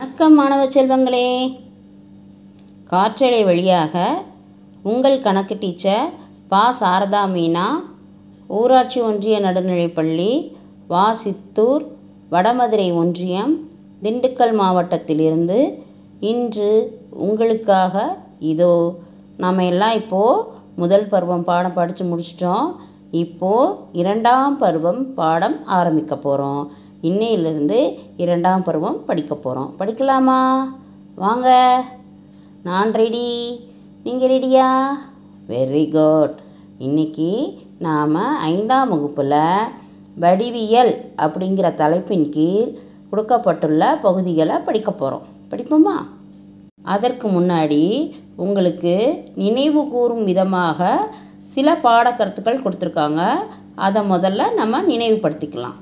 வணக்கம் மாணவ செல்வங்களே. காற்றலை வழியாக உங்கள் கணக்கு டீச்சர் பா. சாரதா மீனா ஊராட்சி ஒன்றிய நடுநிலைப்பள்ளி வா. சித்தூர் வடமதுரை ஒன்றியம் திண்டுக்கல் மாவட்டத்திலிருந்து இன்று உங்களுக்காக இதோ நாம் எல்லாம் இப்போது முதல் பருவம் பாடம் படித்து முடிச்சிட்டோம். இப்போது இரண்டாம் பருவம் பாடம் ஆரம்பிக்க போகிறோம் இன்னையிலிருந்து இரண்டாம் பருவம் படிக்க போகிறோம் படிக்கலாமா? வாங்க. நான் ரெடி நீங்கள் ரெடியா வெரி குட் இன்னைக்கு நாம் ஐந்தாம் வகுப்பில் வடிவியல் அப்படிங்கிற தலைப்பின் கீழ் கொடுக்கப்பட்டுள்ள பகுதிகளை படிக்க போகிறோம் படிப்போமா? அதற்கு முன்னாடி உங்களுக்கு நினைவு கூறும் விதமாக சில பாடக்கருத்துக்கள் கொடுத்துருக்காங்க. அதை முதல்ல நம்ம நினைவுபடுத்திக்கலாம்.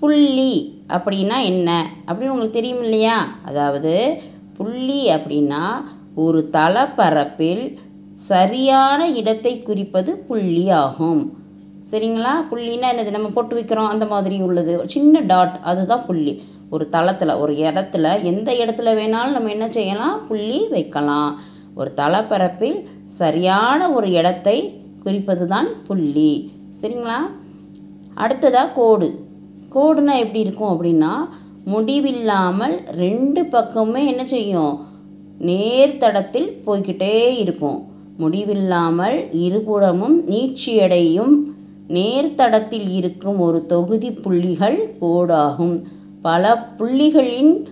புள்ளி அப்படின்னா என்ன? அப்படின்னு உங்களுக்கு தெரியும் இல்லையா? அதாவது புள்ளி அப்படின்னா ஒரு தளப்பரப்பில் சரியான இடத்தை குறிப்பது புள்ளி ஆகும் சரிங்களா? புள்ளின்னா என்னது? நம்ம போட்டு வைக்கிறோம். அந்த மாதிரி உள்ளது. ஒரு சின்ன டாட் அதுதான் புள்ளி. ஒரு தளத்தில் ஒரு இடத்துல எந்த இடத்துல வேணாலும் நம்ம என்ன செய்யலாம்? புள்ளி வைக்கலாம். ஒரு தளப்பரப்பில் சரியான ஒரு இடத்தை குறிப்பது தான் புள்ளி. சரிங்களா? அடுத்ததாக கோடு. கோடுனா எப்படி இருக்கும் அப்படின்னா முடிவில்லாமல் ரெண்டு பக்கமுமே என்ன செய்யும்? நேர்த்தடத்தில் போய்கிட்டே இருக்கும். முடிவில்லாமல் இருபுறமும் நீட்சியடையும். நேர்த்தடத்தில் இருக்கும் ஒரு தொகுதி புள்ளிகள் கோடாகும். பல புள்ளிகளின்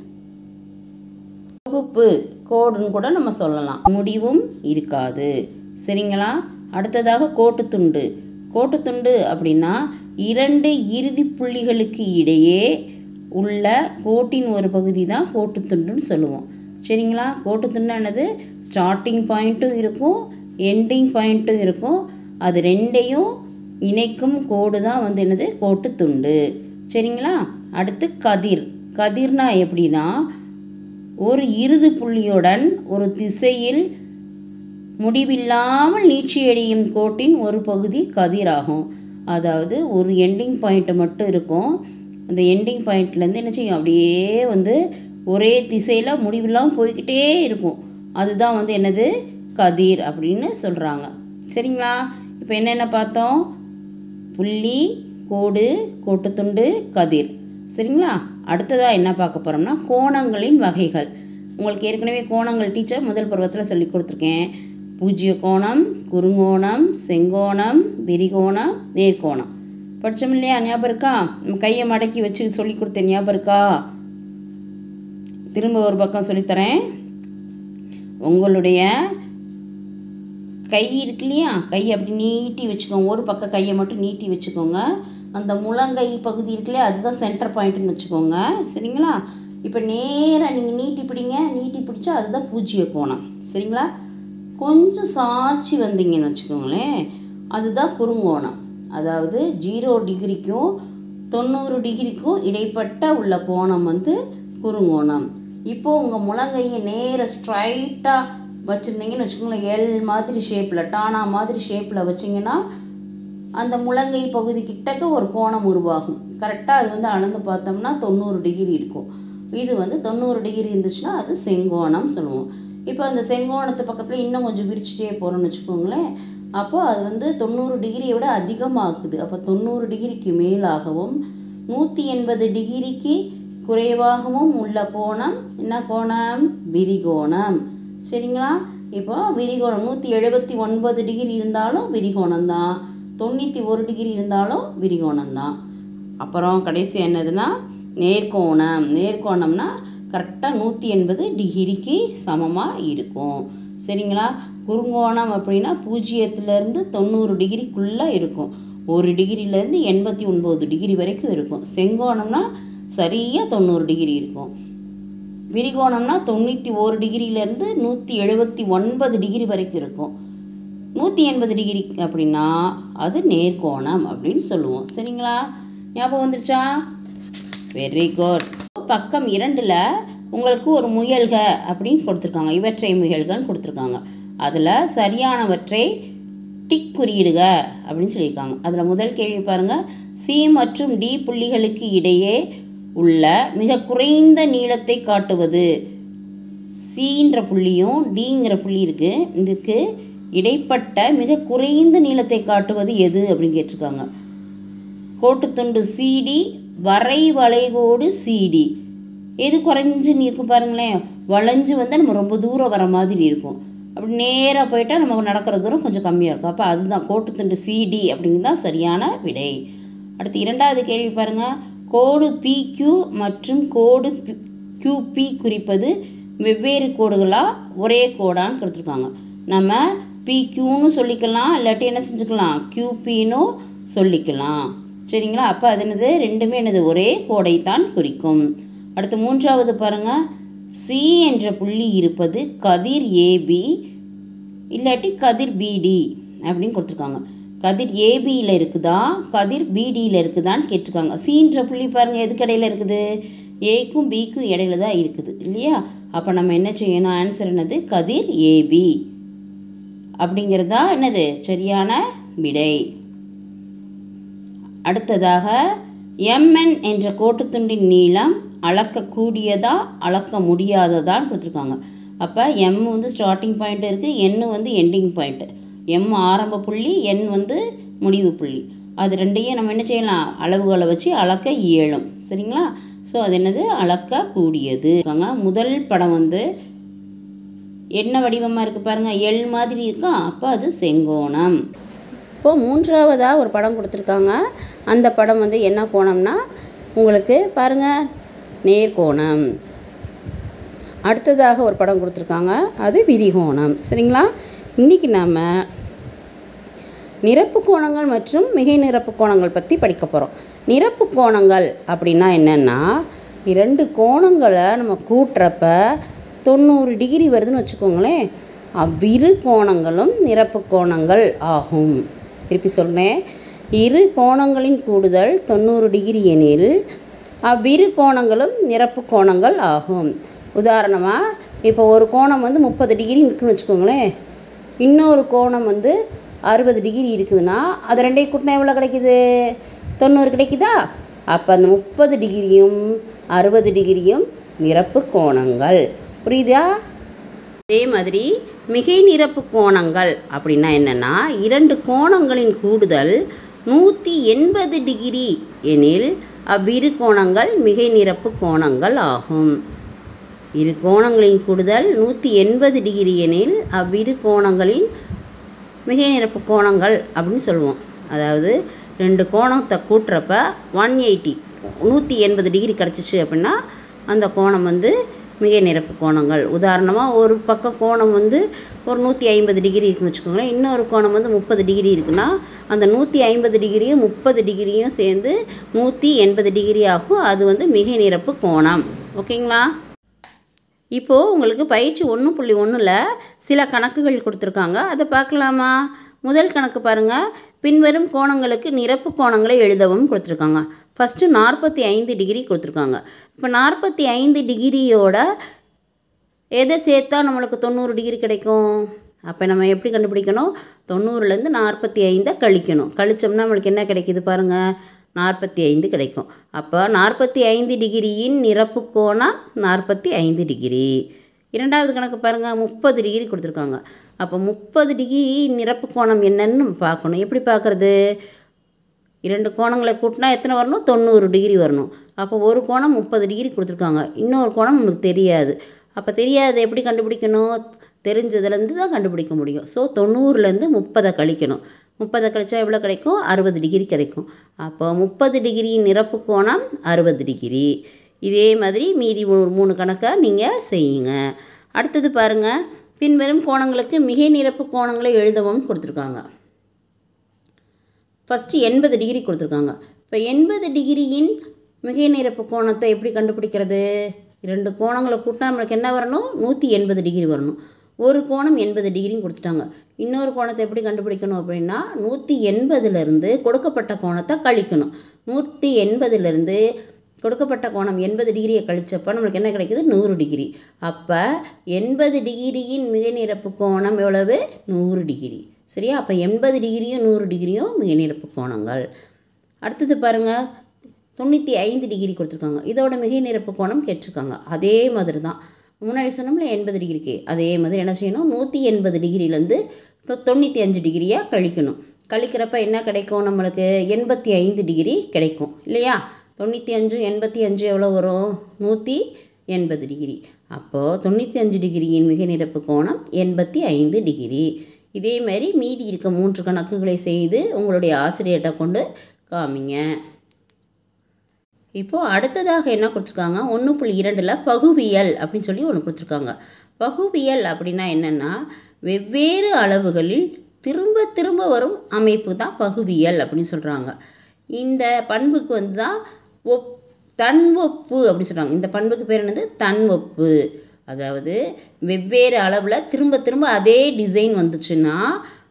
தொகுப்பு கோடுன்னு கூட நம்ம சொல்லலாம். முடிவும் இருக்காது. சரிங்களா? அடுத்ததாக கோட்டுத்துண்டு. கோட்டுத்துண்டு அப்படின்னா இரண்டு இறுதி புள்ளிகளுக்கு இடையே உள்ள கோட்டின் ஒரு பகுதி தான் கோட்டுத்துண்டுன்னு சொல்லுவோம். சரிங்களா? கோட்டுத்துண்டு என்னது? ஸ்டார்டிங் பாயிண்ட்டும் இருக்கும் எண்டிங் பாயிண்ட்டும் இருக்கும். அது ரெண்டையும் இணைக்கும் கோடு தான் வந்து என்னது? கோட்டுத்துண்டு சரிங்களா? அடுத்து கதிர். கதிர்னா எப்படின்னா ஒரு இறுதி புள்ளியுடன் ஒரு திசையில் முடிவில்லாமல் நீட்சியடையும் கோட்டின் ஒரு பகுதி கதிராகும். அதாவது ஒரு எண்டிங் பாயிண்ட்டு மட்டும் இருக்கும். அந்த எண்டிங் பாயிண்ட்லேருந்து என்ன செய்யும்? அப்படியே வந்து ஒரே திசையில் முடிவில்லாமல் போய்கிட்டே இருக்கும். அதுதான் வந்து என்னது? கதிர் அப்படின்னு சொல்கிறாங்க சரிங்களா? இப்போ என்னென்ன பார்த்தோம்? புள்ளி கோடு கோட்டுத்துண்டு கதிர். சரிங்களா? அடுத்ததாக என்ன பார்க்க போகிறோம்னா கோணங்களின் வகைகள். உங்களுக்கு ஏற்கனவே கோணங்கள் டீச்சர் முதல் பருவத்தில் சொல்லி கொடுத்துருக்கேன். பூஜ்ய கோணம் குறுங்கோணம் செங்கோணம் விரிகோணம் நேர்கோணம். படித்தோம் இல்லையா ஞாபகம் இருக்கா? நம்ம கையை மடக்கி வச்சு சொல்லி கொடுத்தேன். ஞாபகம் இருக்கா? திரும்ப ஒரு பக்கம் சொல்லித்தரேன் உங்களுடைய கை இருக்கு இல்லையா? கையை அப்படி நீட்டி வச்சுக்கோங்க. ஒரு பக்கம் கையை மட்டும் நீட்டி வச்சுக்கோங்க. அந்த முழங்கை பகுதி இருக்கு இல்லையா? அதுதான் சென்டர் பாயிண்ட்டுன்னு வச்சுக்கோங்க. சரிங்களா? இப்போ நேராக நீங்கள் நீட்டி பிடிங்க நீட்டி பிடிச்சா அதுதான் பூஜ்ய கோணம் சரிங்களா? கொஞ்சம் சாட்சி வந்தீங்கன்னு வச்சுக்கோங்களேன் அதுதான் குறுங்கோணம். அதாவது ஜீரோ டிகிரிக்கும் தொண்ணூறு டிகிரிக்கும் இடைப்பட்ட உள்ள கோணம் வந்து குறுங்கோணம். இப்போது உங்கள் முழங்கையை நேர ஸ்ட்ரைட்டாக வச்சுருந்தீங்கன்னு வச்சுக்கோங்களேன் எல் மாதிரி ஷேப்பில் டானா மாதிரி ஷேப்பில் வச்சிங்கன்னா அந்த முழங்கை பகுதி கிட்டக்க ஒரு கோணம் உருவாகும். கரெக்டாக அது வந்து அளந்து பார்த்தோம்னா தொண்ணூறு டிகிரி இருக்கும். இது வந்து தொண்ணூறு டிகிரி இருந்துச்சுன்னா அது செங்கோணம் சொல்லுவோம். இப்போ அந்த செங்கோணத்து பக்கத்தில் இன்னும் கொஞ்சம் விரிச்சிட்டே போகிறோம்னு வச்சுக்கோங்களேன். அப்போ அது வந்து தொண்ணூறு டிகிரியை விட அதிகமாகுது அப்போ தொண்ணூறு டிகிரிக்கு மேலாகவும் நூற்றி எண்பது டிகிரிக்கு குறைவாகவும் உள்ள கோணம் என்ன கோணம்? விரிகோணம். சரிங்களா? இப்போ விரிகோணம் நூற்றி எழுபத்தி ஒன்பது டிகிரி இருந்தாலும் விரிகோணம் தான். தொண்ணூற்றி ஒரு டிகிரி இருந்தாலும் விரிகோணம் தான். அப்புறம் கடைசி என்னதுன்னா நேர்கோணம். நேர்கோணம்னா கரெக்டாக நூற்றி எண்பது டிகிரிக்கு சமமாக இருக்கும். சரிங்களா? குறுங்கோணம் அப்படின்னா பூஜ்ஜியத்துலேருந்து தொண்ணூறு டிகிரிக்குள்ளே இருக்கும். ஒரு டிகிரிலேருந்து எண்பத்தி ஒன்பது டிகிரி வரைக்கும் இருக்கும். செங்கோணம்னா சரியாக தொண்ணூறு டிகிரி இருக்கும். விரிகோணம்னா தொண்ணூற்றி ஒரு டிகிரிலேருந்து நூற்றி எழுபத்தி ஒன்பது டிகிரி வரைக்கும் இருக்கும். நூற்றி எண்பது டிகிரி அப்படின்னா அது நேர்கோணம் அப்படின்னு சொல்லுவோம். சரிங்களா? ஞாபகம் வந்துருச்சா? வெரி குட் பக்கம் இரண்டில் உங்களுக்கு ஒரு முயல்க அப்படின்னு கொடுத்துருக்காங்க. இவற்றை முயல்கன்னு கொடுத்துருக்காங்க. அதில் சரியானவற்றை டிக் குறியிடுக அப்படின்னு சொல்லியிருக்காங்க. அதில் முதல் கேள்வி பாருங்கள் சி மற்றும் டி புள்ளிகளுக்கு இடையே உள்ள மிக குறைந்த நீளத்தை காட்டுவது சின்ற புள்ளியும் டிங்கிற புள்ளி இருக்குது இதுக்கு இடைப்பட்ட மிக குறைந்த நீளத்தை காட்டுவது எது அப்படின்னு கேட்டிருக்காங்க. கோட்டுத்துண்டு சிடி வரை வளைகோடு சிடி. எது குறைஞ்சு இருக்கும் பாருங்களேன். வளைஞ்சு வந்து நம்ம ரொம்ப தூரம் வர மாதிரி இருக்கும். அப்படி நேராக போயிட்டால் நம்ம நடக்கிற தூரம் கொஞ்சம் கம்மியாக இருக்கும். அப்போ அதுதான் கோட்டுத்துண்டு சிடி அப்படிங்கிறது தான் சரியான விடை. அடுத்து இரண்டாவது கேள்வி பாருங்கள் கோடு பிக்யூ மற்றும் கோடு கியூபி குறிப்பது வெவ்வேறு கோடுகளாக ஒரே கோடான்னு கொடுத்துருக்காங்க. நம்ம பிக்யூன்னு சொல்லிக்கலாம் இல்லாட்டி என்ன செஞ்சுக்கலாம்? கியூபின்னு சொல்லிக்கலாம். சரிங்களா? அப்போ அது என்னது ரெண்டுமே என்னது ஒரே கோடைத்தான் குறிக்கும். அடுத்து மூன்றாவது பாருங்கள் சி என்ற புள்ளி இருப்பது கதிர் ஏபி இல்லாட்டி கதிர் பிடி அப்படின்னு கொடுத்துருக்காங்க. கதிர் ஏபியில் இருக்குதா? கதிர் பிடியில் இருக்குதான்னு கேட்டிருக்காங்க. சின்ற புள்ளி பாருங்கள் எதுக்கு இடையில இருக்குது? ஏக்கும் பிக்கும் இடையில தான் இருக்குது இல்லையா? அப்போ நம்ம என்ன செய்யணும்? ஆன்சர் என்னது? கதிர் ஏபி அப்படிங்கிறது தான் என்னது? சரியான விடை. அடுத்ததாக எம்என் என்ற கோட்டுத்துண்டின் நீளம் அளக்கக்கூடியதா அளக்க முடியாததான்னு கொடுத்துருக்காங்க. அப்போ எம் வந்து ஸ்டார்டிங் பாயிண்ட் இருக்குது என் வந்து எண்டிங் பாயிண்ட்டு எம் ஆரம்ப புள்ளி என் வந்து முடிவு புள்ளி. அது ரெண்டையும் நம்ம என்ன செய்யலாம்? அளவுகளை வச்சு அளக்க இயலும். சரிங்களா? ஸோ அது என்னது? அளக்கக்கூடியது. முதல் படம் வந்து என்ன வடிவமாக இருக்குது பாருங்கள் எல் மாதிரி இருக்கா? அப்போ அது செங்கோணம். இப்போது மூன்றாவதாக ஒரு படம் கொடுத்துருக்காங்க. அந்த படம் வந்து என்ன கோணம்னா உங்களுக்கு பாருங்கள் நேர்கோணம் அடுத்ததாக ஒரு படம் கொடுத்துருக்காங்க அது விரிகோணம் சரிங்களா? இன்றைக்கி நாம் நிரப்பு கோணங்கள் மற்றும் மிகை நிரப்பு கோணங்கள் பற்றி படிக்க போகிறோம் நிரப்பு கோணங்கள் அப்படின்னா என்னென்னா இரண்டு கோணங்களை நம்ம கூட்டுறப்ப தொண்ணூறு டிகிரி வருதுன்னு வச்சுக்கோங்களேன். அவ்விரு கோணங்களும் நிரப்பு கோணங்கள் ஆகும். திருப்பி சொல்கிறேன் இரு கோணங்களின் கூடுதல் தொண்ணூறு டிகிரி எனில் அவ்விரு கோணங்களும் நிரப்பு கோணங்கள் ஆகும். உதாரணமாக இப்போ ஒரு கோணம் வந்து முப்பது டிகிரி இருக்குன்னு வச்சுக்கோங்களேன். இன்னொரு கோணம் வந்து அறுபது டிகிரி இருக்குதுன்னா அது ரெண்டையும் கூட்டினா எவ்வளோ கிடைக்குது? தொண்ணூறு கிடைக்குதா? அப்போ அந்த முப்பது டிகிரியும் அறுபது டிகிரியும் நிரப்பு கோணங்கள். புரியுதா? அதே மாதிரி மிகை நிரப்பு கோணங்கள் அப்படின்னா என்னென்னா இரண்டு கோணங்களின் கூடுதல் நூற்றி எண்பது டிகிரி எனில் அவ்விரு கோணங்கள் மிகை நிரப்பு கோணங்கள் ஆகும். இரு கோணங்களின் கூடுதல் நூற்றி எண்பது டிகிரி எனில் அவ்விரு கோணங்களின் மிகை நிரப்பு கோணங்கள் அப்படின்னு சொல்லுவோம். அதாவது ரெண்டு கோணத்தை கூட்டுறப்ப ஒன் எயிட்டி நூற்றி எண்பது டிகிரி கிடச்சிச்சு அப்படின்னா அந்த கோணம் வந்து மிகை நிரப்பு கோணங்கள். உதாரணமாக ஒரு பக்க கோணம் வந்து ஒரு நூற்றி ஐம்பது டிகிரி இருக்குன்னு வச்சுக்கோங்களேன். இன்னொரு கோணம் வந்து முப்பது டிகிரி இருக்குன்னா அந்த நூற்றி ஐம்பது டிகிரியும் முப்பது டிகிரியும் சேர்ந்து நூற்றி எண்பது டிகிரி ஆகும். அது வந்து மிகை நிரப்பு கோணம். ஓகேங்களா? இப்போது உங்களுக்கு பயிற்சி ஒன்று புள்ளி ஒன்றில் சில கணக்குகள் கொடுத்துருக்காங்க. அதை பார்க்கலாமா? முதல் கணக்கு பாருங்கள் பின்வரும் கோணங்களுக்கு நிரப்பு கோணங்களை எழுதவும் கொடுத்துருக்காங்க. ஃபஸ்ட்டு நாற்பத்தி ஐந்து டிகிரி கொடுத்துருக்காங்க. இப்போ நாற்பத்தி ஐந்து டிகிரியோட எதை சேர்த்தா நம்மளுக்கு தொண்ணூறு டிகிரி கிடைக்கும்? அப்போ நம்ம எப்படி கண்டுபிடிக்கணும்? தொண்ணூறுலேருந்து நாற்பத்தி ஐந்தை கழிக்கணும். கழிச்சோம்னா நம்மளுக்கு என்ன கிடைக்கிது பாருங்கள் நாற்பத்தி ஐந்து கிடைக்கும். அப்போ நாற்பத்தி ஐந்து டிகிரியின் நிரப்பு கோணம் நாற்பத்தி ஐந்து டிகிரி. இரண்டாவது கணக்கு பாருங்கள் முப்பது டிகிரி கொடுத்துருக்காங்க. அப்போ முப்பது டிகிரி நிரப்பு கோணம் என்னன்னு நம்ம பார்க்கணும். எப்படி பார்க்குறது? இரண்டு கோணங்களை கூட்டினா எத்தனை வரணும்? தொண்ணூறு டிகிரி வரணும். அப்போ ஒரு கோணம் முப்பது டிகிரி கொடுத்துருக்காங்க. இன்னொரு கோணம் நமக்கு தெரியாது. அப்போ தெரியாது எப்படி கண்டுபிடிக்கணும்? தெரிஞ்சதுலேருந்து தான் கண்டுபிடிக்க முடியும். ஸோ தொண்ணூறுலேருந்து முப்பதை கழிக்கணும். முப்பதை கழிச்சா எவ்வளோ கிடைக்கும்? அறுபது டிகிரி கிடைக்கும். அப்போ முப்பது டிகிரி நிரப்பு கோணம் அறுபது டிகிரி. இதே மாதிரி மீதி மூணு கணக்கை நீங்கள் செய்யுங்க. அடுத்தது பாருங்கள் பின்வரும் கோணங்களுக்கு மிகை நிரப்பு கோணங்களை எழுதவும் கொடுத்துருக்காங்க. ஃபஸ்ட்டு எண்பது டிகிரி கொடுத்துருக்காங்க. இப்போ எண்பது டிகிரியின் மிகை நிரப்பு கோணத்தை எப்படி கண்டுபிடிக்கிறது? இரண்டு கோணங்களை கூட்டினா நம்மளுக்கு என்ன வரணும்? நூற்றி எண்பது டிகிரி வரணும். ஒரு கோணம் எண்பது டிகிரின்னு கொடுத்துட்டாங்க. இன்னொரு கோணத்தை எப்படி கண்டுபிடிக்கணும் அப்படின்னா நூற்றி எண்பதுலேருந்து கொடுக்கப்பட்ட கோணத்தை கழிக்கணும். நூற்றி எண்பதுலேருந்து கொடுக்கப்பட்ட கோணம் எண்பது டிகிரியை கழிச்சப்போ நம்மளுக்கு என்ன கிடைக்குது? நூறு டிகிரி அப்போ எண்பது டிகிரியின் மிக நிரப்பு கோணம் எவ்வளவு? நூறு டிகிரி சரியா? அப்போ எண்பது டிகிரியும் நூறு டிகிரியும் மிக நிரப்பு கோணங்கள் அடுத்தது பாருங்கள் தொண்ணூற்றி ஐந்து டிகிரி கொடுத்துருக்காங்க. இதோட மிக நிரப்பு கோணம் கேட்டிருக்காங்க. அதே மாதிரி தான். முன்னாடி சொன்னோம்ல எண்பது டிகிரிக்கு. அதே மாதிரி என்ன செய்யணும்? நூற்றி எண்பது டிகிரிலேருந்து இப்போ தொண்ணூற்றி அஞ்சு டிகிரியாக கழிக்கணும். கழிக்கிறப்ப என்ன கிடைக்கும் நம்மளுக்கு? எண்பத்தி ஐந்து டிகிரி கிடைக்கும். இல்லையா? தொண்ணூற்றி அஞ்சு எண்பத்தி அஞ்சு எவ்வளோ வரும்? நூற்றி எண்பது டிகிரி. அப்போது தொண்ணூற்றி அஞ்சு டிகிரியின் மிக நிரப்பு கோணம் எண்பத்தி ஐந்து டிகிரி. இதே மாதிரி மீதி இருக்க மூன்று கணக்குகளை செய்து உங்களுடைய ஆசிரியர்கிட்ட கொண்டு காமிங்க. இப்போது அடுத்ததாக என்ன கொடுத்துருக்காங்க? ஒன்று புள்ளி இரண்டில் பகுவியல் அப்படின்னு சொல்லி ஒன்று கொடுத்துருக்காங்க. பகுவியல் அப்படின்னா என்னென்னா வெவ்வேறு அளவுகளில் திரும்ப திரும்ப வரும் அமைப்பு தான் பகுவியல் அப்படின்னு சொல்கிறாங்க இந்த பண்புக்கு வந்து தான் ஒப் தன் ஒப்பு அப்படின்னு சொல்கிறாங்க இந்த பண்புக்கு பேர் என்னது? தன் ஒப்பு. அதாவது வெவ்வேறு அளவில் திரும்ப திரும்ப அதே டிசைன் வந்துச்சுன்னா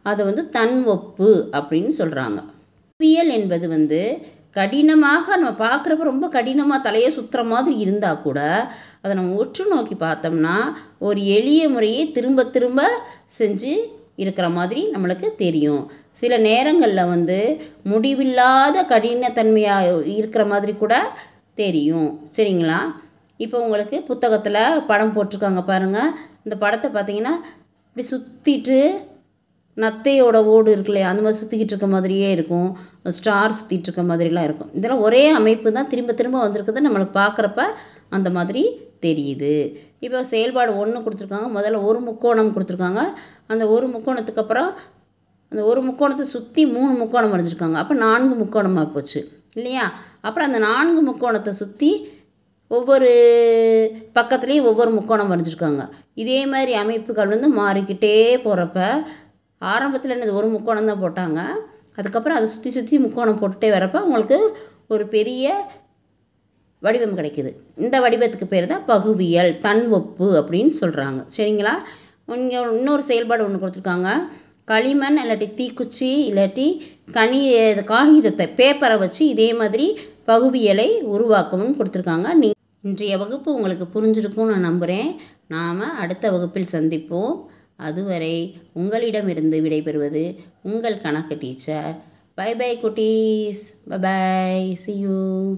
அதை வந்து தன் ஒப்பு அப்படின்னு சொல்கிறாங்க பகுவியல் என்பது வந்து கடினமாக நம்ம பார்க்குறப்ப ரொம்ப கடினமாக தலையை சுற்றுற மாதிரி இருந்தால் கூட அதை நம்ம உற்று நோக்கி பார்த்தோம்னா ஒரு எளிய முறையை திரும்ப திரும்ப செஞ்சு இருக்கிற மாதிரி நம்மளுக்கு தெரியும். சில நேரங்களில் வந்து முடிவில்லாத கடினத்தன்மையாக இருக்கிற மாதிரி கூட தெரியும். சரிங்களா? இப்போ உங்களுக்கு புத்தகத்தில் படம் போட்டிருக்காங்க பாருங்கள் இந்த படத்தை பார்த்தீங்கன்னா இப்படி சுற்றிட்டு நத்தையோட ஓடு இருக்கு இல்லையா அந்த மாதிரி சுற்றிக்கிட்டு இருக்க மாதிரியே இருக்கும். ஸ்டார் சுற்றிட்டு இருக்க மாதிரிலாம் இருக்கும். இதெல்லாம் ஒரே அமைப்பு தான். திரும்ப திரும்ப வந்திருக்குது. நம்மளுக்கு பார்க்குறப்ப அந்த மாதிரி தெரியுது. இப்போ செயல்பாடு ஒன்று கொடுத்துருக்காங்க. முதல்ல ஒரு முக்கோணம் கொடுத்துருக்காங்க. அந்த ஒரு முக்கோணத்துக்கு அப்புறம் அந்த ஒரு முக்கோணத்தை சுற்றி மூணு முக்கோணம் வரைஞ்சிருக்காங்க. அப்போ நான்கு முக்கோணமாக போச்சு. இல்லையா? அப்புறம் அந்த நான்கு முக்கோணத்தை சுற்றி ஒவ்வொரு பக்கத்துலேயும் ஒவ்வொரு முக்கோணம் வரைஞ்சிருக்காங்க. இதே மாதிரி அமைப்புகள் வந்து மாறிக்கிட்டே போகிறப்ப ஆரம்பத்தில் என்னது ஒரு முக்கோணம் தான் போட்டாங்க. அதுக்கப்புறம் அதை சுற்றி சுற்றி முக்கோணம் போட்டுகிட்டே வரப்போ உங்களுக்கு ஒரு பெரிய வடிவம் கிடைக்குது. இந்த வடிவத்துக்கு பேர் தான் பகுவியல் தன் ஒப்பு அப்படின்னு சொல்கிறாங்க சரிங்களா? இங்கே இன்னொரு செயல்பாடு ஒன்று கொடுத்துருக்காங்க. களிமண் இல்லாட்டி தீக்குச்சி இல்லாட்டி கனி காகிதத்தை பேப்பரை வச்சு இதே மாதிரி பகுவியலை உருவாக்கணும்னு கொடுத்துருக்காங்க. நீ இன்றைய வகுப்பு உங்களுக்கு புரிஞ்சிருக்கும்னு நான் நம்புகிறேன் நாம் அடுத்த வகுப்பில் சந்திப்போம். அதுவரை உங்களிடமிருந்து விடைபெறுவது உங்கள் கணக்கு டீச்சர். பை பை குட்டீஸ். Bye bye. See you